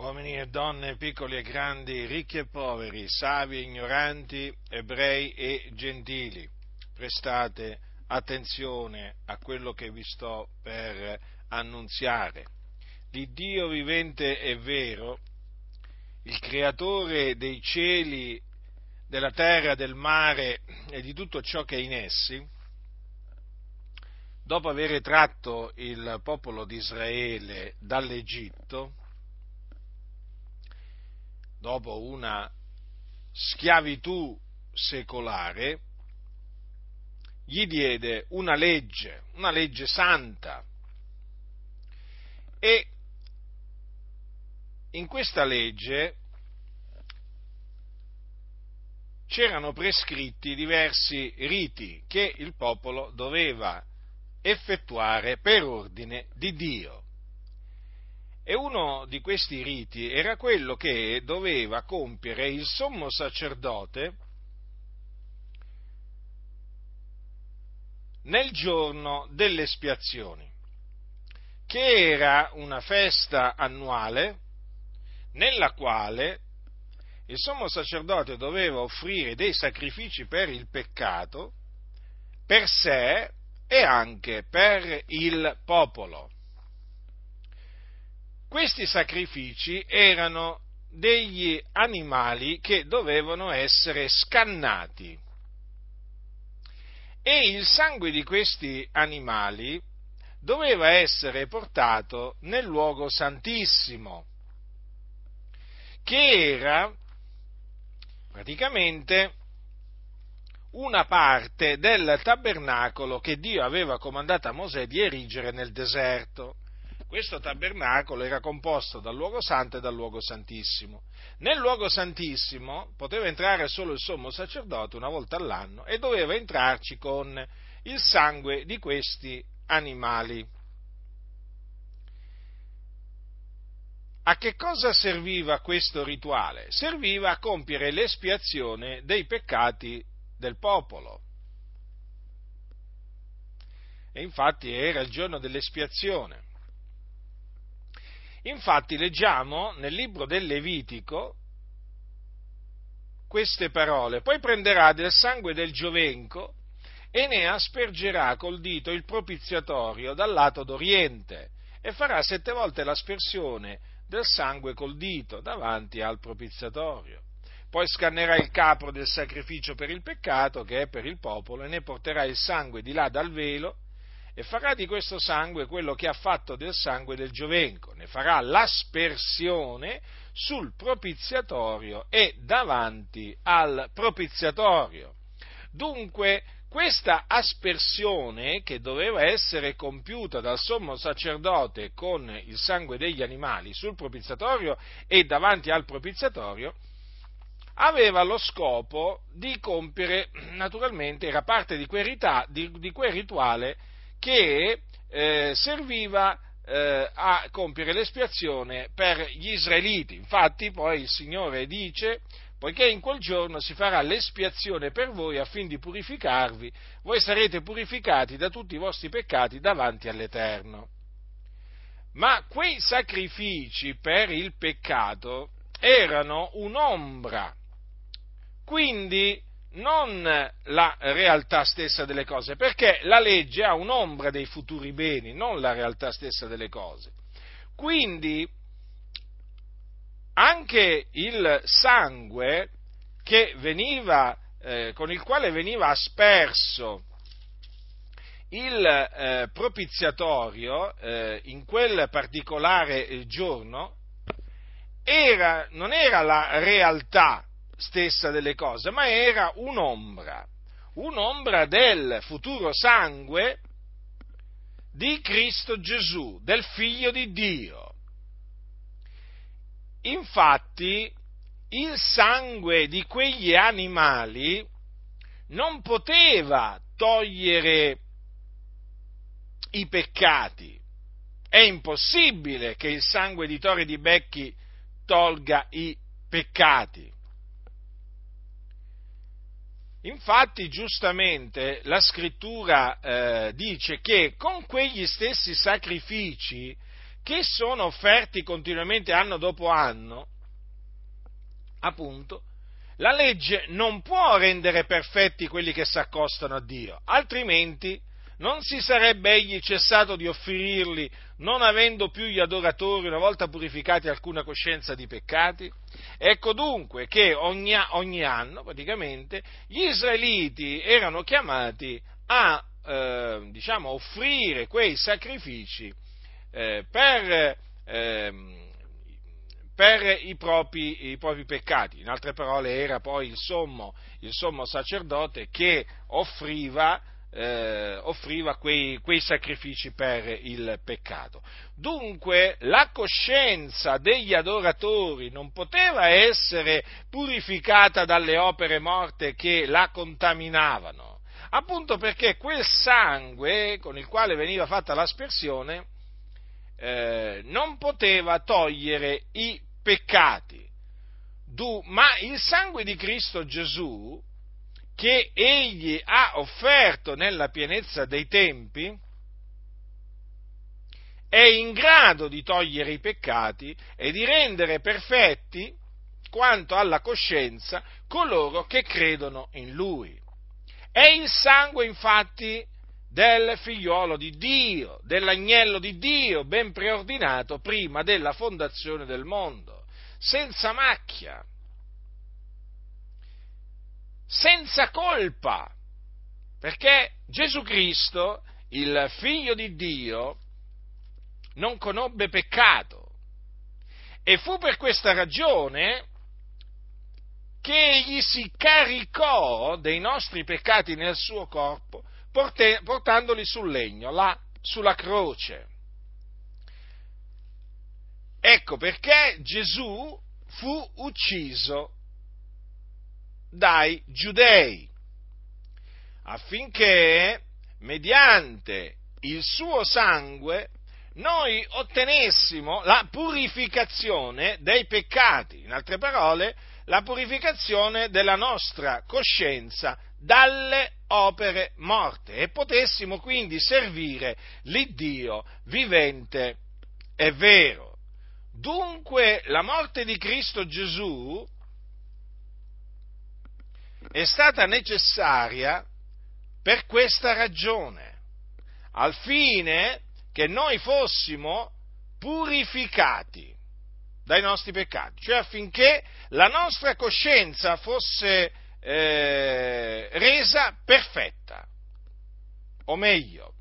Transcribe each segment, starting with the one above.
uomini e donne, piccoli e grandi, ricchi e poveri, savi e ignoranti, ebrei e gentili, prestate attenzione a quello che vi sto per annunziare. L'Iddio vivente e vero, il creatore dei cieli, della terra, del mare e di tutto ciò che è in essi, dopo aver tratto il popolo di Israele dall'Egitto, dopo una schiavitù secolare, gli diede una legge, una legge santa. E in questa legge c'erano prescritti diversi riti che il popolo doveva effettuare per ordine di Dio. E uno di questi riti era quello che doveva compiere il sommo sacerdote nel giorno delle espiazioni, che era una festa annuale nella quale il sommo sacerdote doveva offrire dei sacrifici per il peccato, per sé e anche per il popolo. Questi sacrifici erano degli animali che dovevano essere scannati. E il sangue di questi animali doveva essere portato nel luogo santissimo, che era praticamente una parte del tabernacolo che Dio aveva comandato a Mosè di erigere nel deserto questo tabernacolo era composto dal luogo santo e dal luogo santissimo. Nel luogo santissimo poteva entrare solo il sommo sacerdote una volta all'anno e doveva entrarci con il sangue di questi animali. A che cosa serviva questo rituale? Serviva a compiere l'espiazione dei peccati del popolo. E infatti era il giorno dell'espiazione. Infatti leggiamo nel libro del Levitico queste parole, poi prenderà del sangue del giovenco e ne aspergerà col dito il propiziatorio dal lato d'oriente e farà sette volte l'aspersione del sangue col dito davanti al propiziatorio. Poi scannerà il capro del sacrificio per il peccato, che è per il popolo, e ne porterà il sangue di là dal velo e farà di questo sangue quello che ha fatto del sangue del giovenco, ne farà l'aspersione sul propiziatorio e davanti al propiziatorio. Dunque, questa aspersione che doveva essere compiuta dal sommo sacerdote con il sangue degli animali sul propiziatorio e davanti al propiziatorio aveva lo scopo di compiere, naturalmente, era parte di quel, rita, di, di quel rituale che eh, serviva eh, a compiere l'espiazione per gli israeliti. Infatti poi il Signore dice, poiché in quel giorno si farà l'espiazione per voi affin di purificarvi, voi sarete purificati da tutti i vostri peccati davanti all'Eterno. Ma quei sacrifici per il peccato erano un'ombra, quindi non la realtà stessa delle cose, perché la legge ha un'ombra dei futuri beni, non la realtà stessa delle cose. Quindi anche il sangue veniva, eh, con il quale veniva asperso il eh, propiziatorio eh, in quel particolare giorno era, non era la realtà stessa delle cose, ma era un'ombra, un'ombra del futuro sangue di Cristo Gesù, del Figlio di Dio. Infatti, il sangue di quegli animali non poteva togliere i peccati. È impossibile che il sangue di tori di becchi tolga i peccati. Infatti, giustamente, la scrittura eh, dice che con quegli stessi sacrifici che sono offerti continuamente anno dopo anno, appunto, la legge non può rendere perfetti quelli che si accostano a Dio, altrimenti non si sarebbe egli cessato di offrirli, non avendo più gli adoratori, una volta purificati, alcuna coscienza di peccati? Ecco dunque che ogni, ogni anno, praticamente, gli israeliti erano chiamati a, eh, diciamo, offrire quei sacrifici eh, per, eh, per i, propri, i, propri, peccati. In altre parole, era poi il sommo, il sommo sacerdote che offriva eh, offriva quei, quei, sacrifici per il peccato. Dunque la coscienza degli adoratori non poteva essere purificata dalle opere morte che la contaminavano, appunto perché quel sangue con il quale veniva fatta l'aspersione eh, non poteva togliere i peccati. Du, ma il sangue di Cristo Gesù che egli ha offerto nella pienezza dei tempi, è in grado di togliere i peccati e di rendere perfetti quanto alla coscienza coloro che credono in lui. È il sangue infatti del figliuolo di Dio, dell'agnello di Dio, ben preordinato prima della fondazione del mondo, senza macchia, senza colpa, perché Gesù Cristo, il figlio di Dio, non conobbe peccato e fu per questa ragione che egli si caricò dei nostri peccati nel suo corpo portandoli sul legno, là sulla croce. Ecco perché Gesù fu ucciso dai giudei, affinché mediante il suo sangue noi ottenessimo la purificazione dei peccati, in altre parole, la purificazione della nostra coscienza dalle opere morte. E potessimo quindi servire l'Iddio vivente. E vero. Dunque la morte di Cristo Gesù è stata necessaria per questa ragione, al fine che noi fossimo purificati dai nostri peccati, cioè affinché la nostra coscienza fosse eh, resa perfetta, o meglio,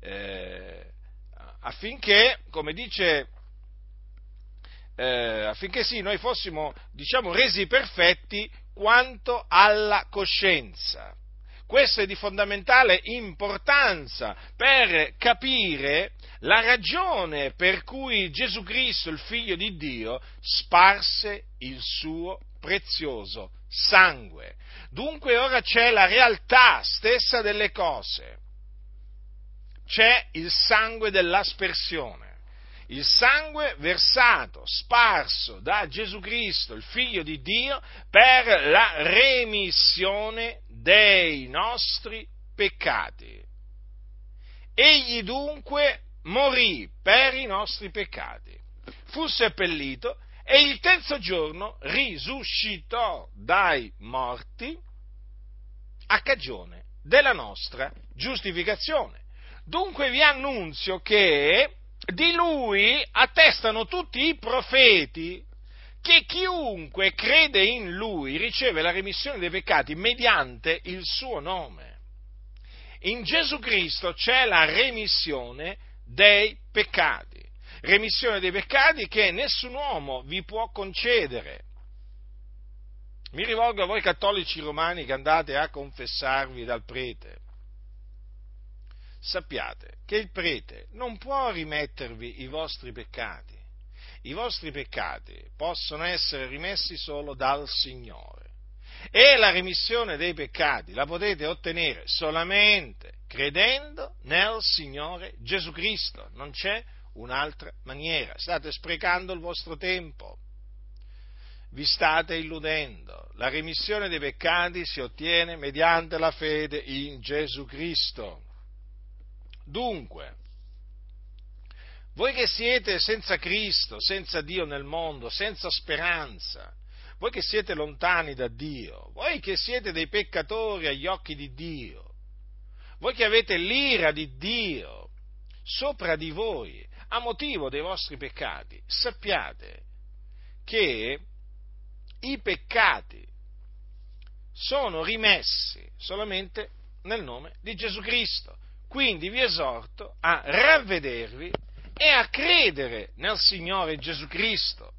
eh, affinché, come dice, eh, affinché sì, noi fossimo, diciamo, resi perfetti quanto alla coscienza. Questo è di fondamentale importanza per capire la ragione per cui Gesù Cristo, il figlio di Dio, sparse il suo prezioso sangue. Dunque ora c'è la realtà stessa delle cose. C'è il sangue dell'aspersione il sangue versato, sparso da Gesù Cristo, il Figlio di Dio, per la remissione dei nostri peccati. Egli dunque morì per i nostri peccati, fu seppellito e il terzo giorno risuscitò dai morti a cagione della nostra giustificazione. Dunque vi annunzio che di lui attestano tutti i profeti che chiunque crede in lui riceve la remissione dei peccati mediante il suo nome. In Gesù Cristo c'è la remissione dei peccati, remissione dei peccati che nessun uomo vi può concedere. Mi rivolgo a voi cattolici romani che andate a confessarvi dal prete sappiate che il prete non può rimettervi i vostri peccati. I vostri peccati possono essere rimessi solo dal Signore. E la remissione dei peccati la potete ottenere solamente credendo nel Signore Gesù Cristo. Non c'è un'altra maniera. State sprecando il vostro tempo. Vi state illudendo. La remissione dei peccati si ottiene mediante la fede in Gesù Cristo. Dunque, Voi che siete senza Cristo, senza Dio nel mondo, senza speranza, voi che siete lontani da Dio, voi che siete dei peccatori agli occhi di Dio, voi che avete l'ira di Dio sopra di voi a motivo dei vostri peccati, sappiate che i peccati sono rimessi solamente nel nome di Gesù Cristo. Quindi vi esorto a ravvedervi e a credere nel Signore Gesù Cristo.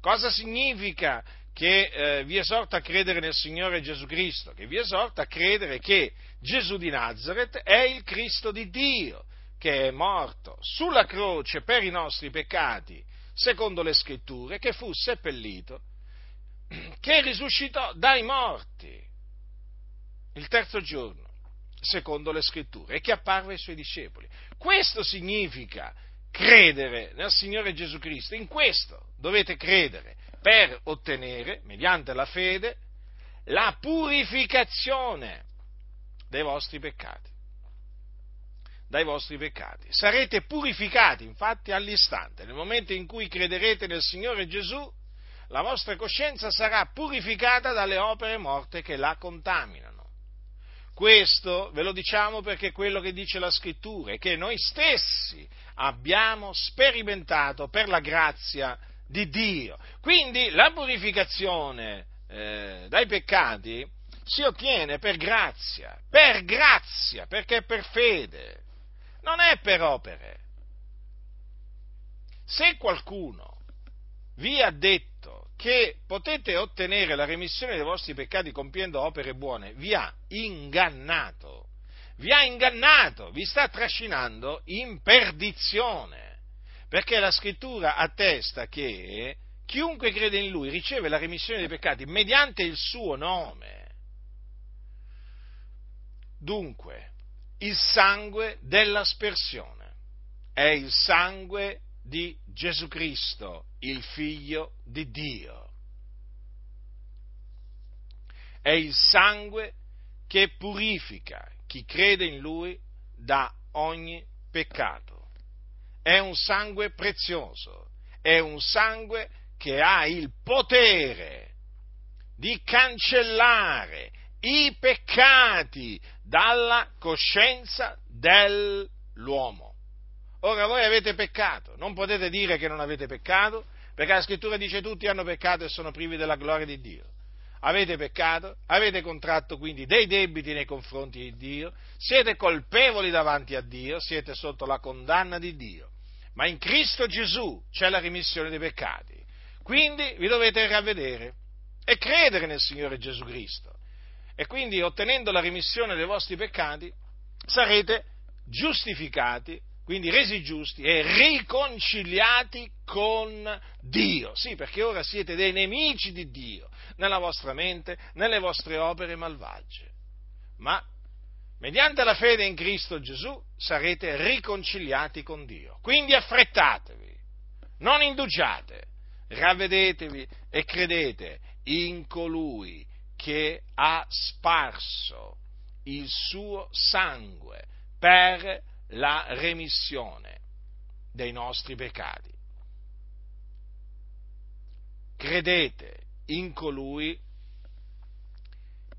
Cosa significa che eh, vi esorta a credere nel Signore Gesù Cristo? Che vi esorta a credere che Gesù di Nazareth è il Cristo di Dio, che è morto sulla croce per i nostri peccati, secondo le scritture, che fu seppellito che risuscitò dai morti il terzo giorno, secondo le scritture, e che apparve ai suoi discepoli. Questo significa credere nel Signore Gesù Cristo, in questo dovete credere per ottenere, mediante la fede, la purificazione dei vostri peccati. Dai vostri peccati. Sarete purificati, infatti, all'istante. Nel momento in cui crederete nel Signore Gesù, la vostra coscienza sarà purificata dalle opere morte che la contaminano. Questo ve lo diciamo perché è quello che dice la scrittura e che noi stessi abbiamo sperimentato per la grazia di Dio. Quindi la purificazione eh, dai peccati si ottiene per grazia, per grazia, perché è per fede, non è per opere. Se qualcuno vi ha detto che potete ottenere la remissione dei vostri peccati compiendo opere buone, vi ha ingannato, vi ha ingannato, vi sta trascinando in perdizione, perché la scrittura attesta che chiunque crede in lui riceve la remissione dei peccati mediante il suo nome. Dunque, il sangue dell'aspersione è il sangue di Gesù Cristo, il figlio di Dio. È il sangue che purifica chi crede in lui da ogni peccato. È un sangue prezioso, è un sangue che ha il potere di cancellare i peccati dalla coscienza dell'uomo. Ora voi avete peccato, non potete dire che non avete peccato, perché la scrittura dice tutti hanno peccato e sono privi della gloria di Dio. Avete peccato, avete contratto quindi dei debiti nei confronti di Dio, siete colpevoli davanti a Dio, siete sotto la condanna di Dio. Ma in Cristo Gesù c'è la rimissione dei peccati. Quindi vi dovete ravvedere e credere nel Signore Gesù Cristo. E quindi ottenendo la rimissione dei vostri peccati sarete giustificati quindi resi giusti e riconciliati con Dio. Sì, perché ora siete dei nemici di Dio nella vostra mente, nelle vostre opere malvagie. Ma mediante la fede in Cristo Gesù sarete riconciliati con Dio. Quindi affrettatevi, non indugiate, ravvedetevi e credete in colui che ha sparso il suo sangue per la remissione dei nostri peccati. Credete in colui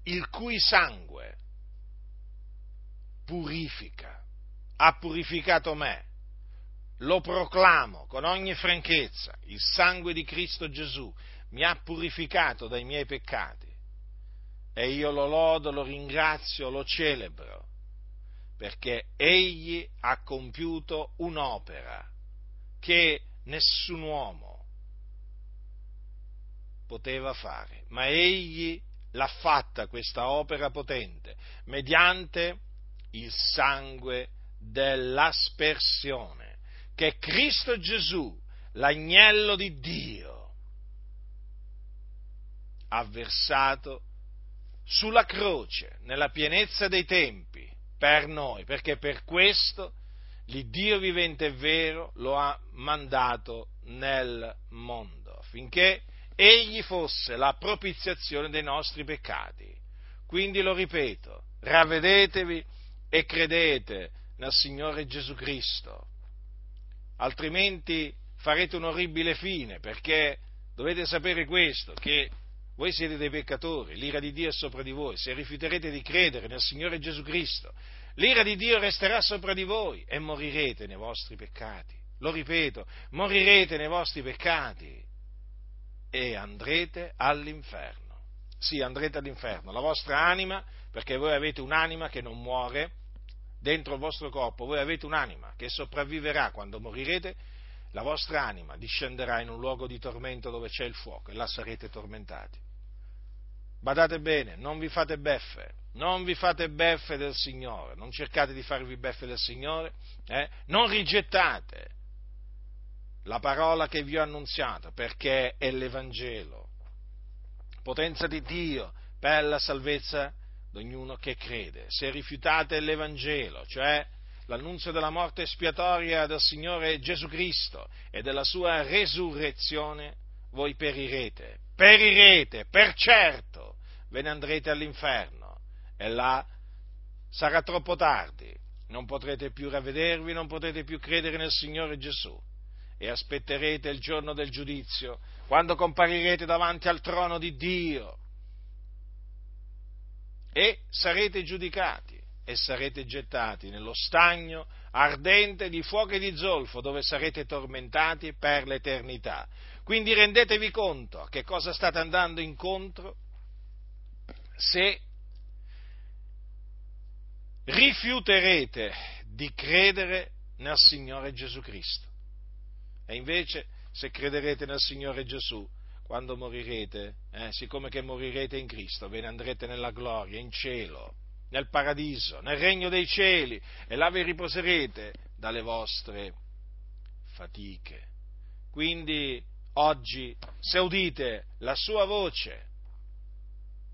il cui sangue purifica, ha purificato me, lo proclamo con ogni franchezza, il sangue di Cristo Gesù mi ha purificato dai miei peccati e io lo lodo, lo ringrazio, lo celebro perché egli ha compiuto un'opera che nessun uomo poteva fare, ma egli l'ha fatta questa opera potente mediante il sangue dell'aspersione, che Cristo Gesù, l'agnello di Dio, ha versato sulla croce, nella pienezza dei tempi, per noi, perché per questo l'Iddio vivente e vero lo ha mandato nel mondo, affinché egli fosse la propiziazione dei nostri peccati. Quindi lo ripeto, ravvedetevi e credete nel Signore Gesù Cristo, altrimenti farete un orribile fine, perché dovete sapere questo, che voi siete dei peccatori, l'ira di Dio è sopra di voi, se rifiuterete di credere nel Signore Gesù Cristo, l'ira di Dio resterà sopra di voi e morirete nei vostri peccati. Lo ripeto, morirete nei vostri peccati e andrete all'inferno. Sì, andrete all'inferno. La vostra anima, perché voi avete un'anima che non muore dentro il vostro corpo, voi avete un'anima che sopravviverà quando morirete, la vostra anima discenderà in un luogo di tormento dove c'è il fuoco e là sarete tormentati. Badate bene, non vi fate beffe, non vi fate beffe del Signore, non cercate di farvi beffe del Signore, eh? non rigettate la parola che vi ho annunziato, perché è l'Evangelo, potenza di Dio per la salvezza di ognuno che crede. Se rifiutate l'Evangelo, cioè l'annunzio della morte espiatoria del Signore Gesù Cristo e della sua resurrezione, voi perirete, perirete, per certo, ve ne andrete all'inferno. E là sarà troppo tardi, non potrete più ravvedervi, non potrete più credere nel Signore Gesù. E aspetterete il giorno del giudizio, quando comparirete davanti al trono di Dio. E sarete giudicati e sarete gettati nello stagno ardente di fuoco e di zolfo dove sarete tormentati per l'eternità. Quindi rendetevi conto a che cosa state andando incontro se rifiuterete di credere nel Signore Gesù Cristo. E invece, se crederete nel Signore Gesù, quando morirete, eh, siccome che morirete in Cristo, ve ne andrete nella gloria, in cielo, nel paradiso, nel regno dei cieli, e là vi riposerete dalle vostre fatiche. Quindi, oggi, se udite la sua voce,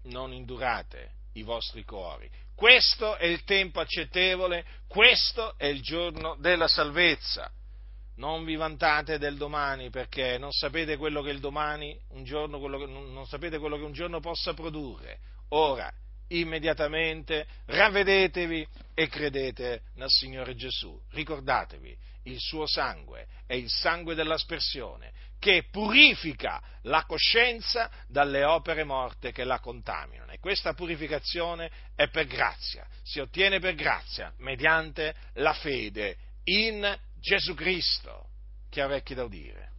non indurate i vostri cuori. Questo è il tempo accettevole, questo è il giorno della salvezza. Non vi vantate del domani perché non sapete quello che il domani, un giorno, che, non sapete quello che un giorno possa produrre. Ora, immediatamente, ravvedetevi e credete nel Signore Gesù. Ricordatevi, il suo sangue è il sangue dell'aspersione che purifica la coscienza dalle opere morte che la contaminano. E questa purificazione è per grazia, si ottiene per grazia mediante la fede in Gesù Cristo. Chi ha vecchi da udire?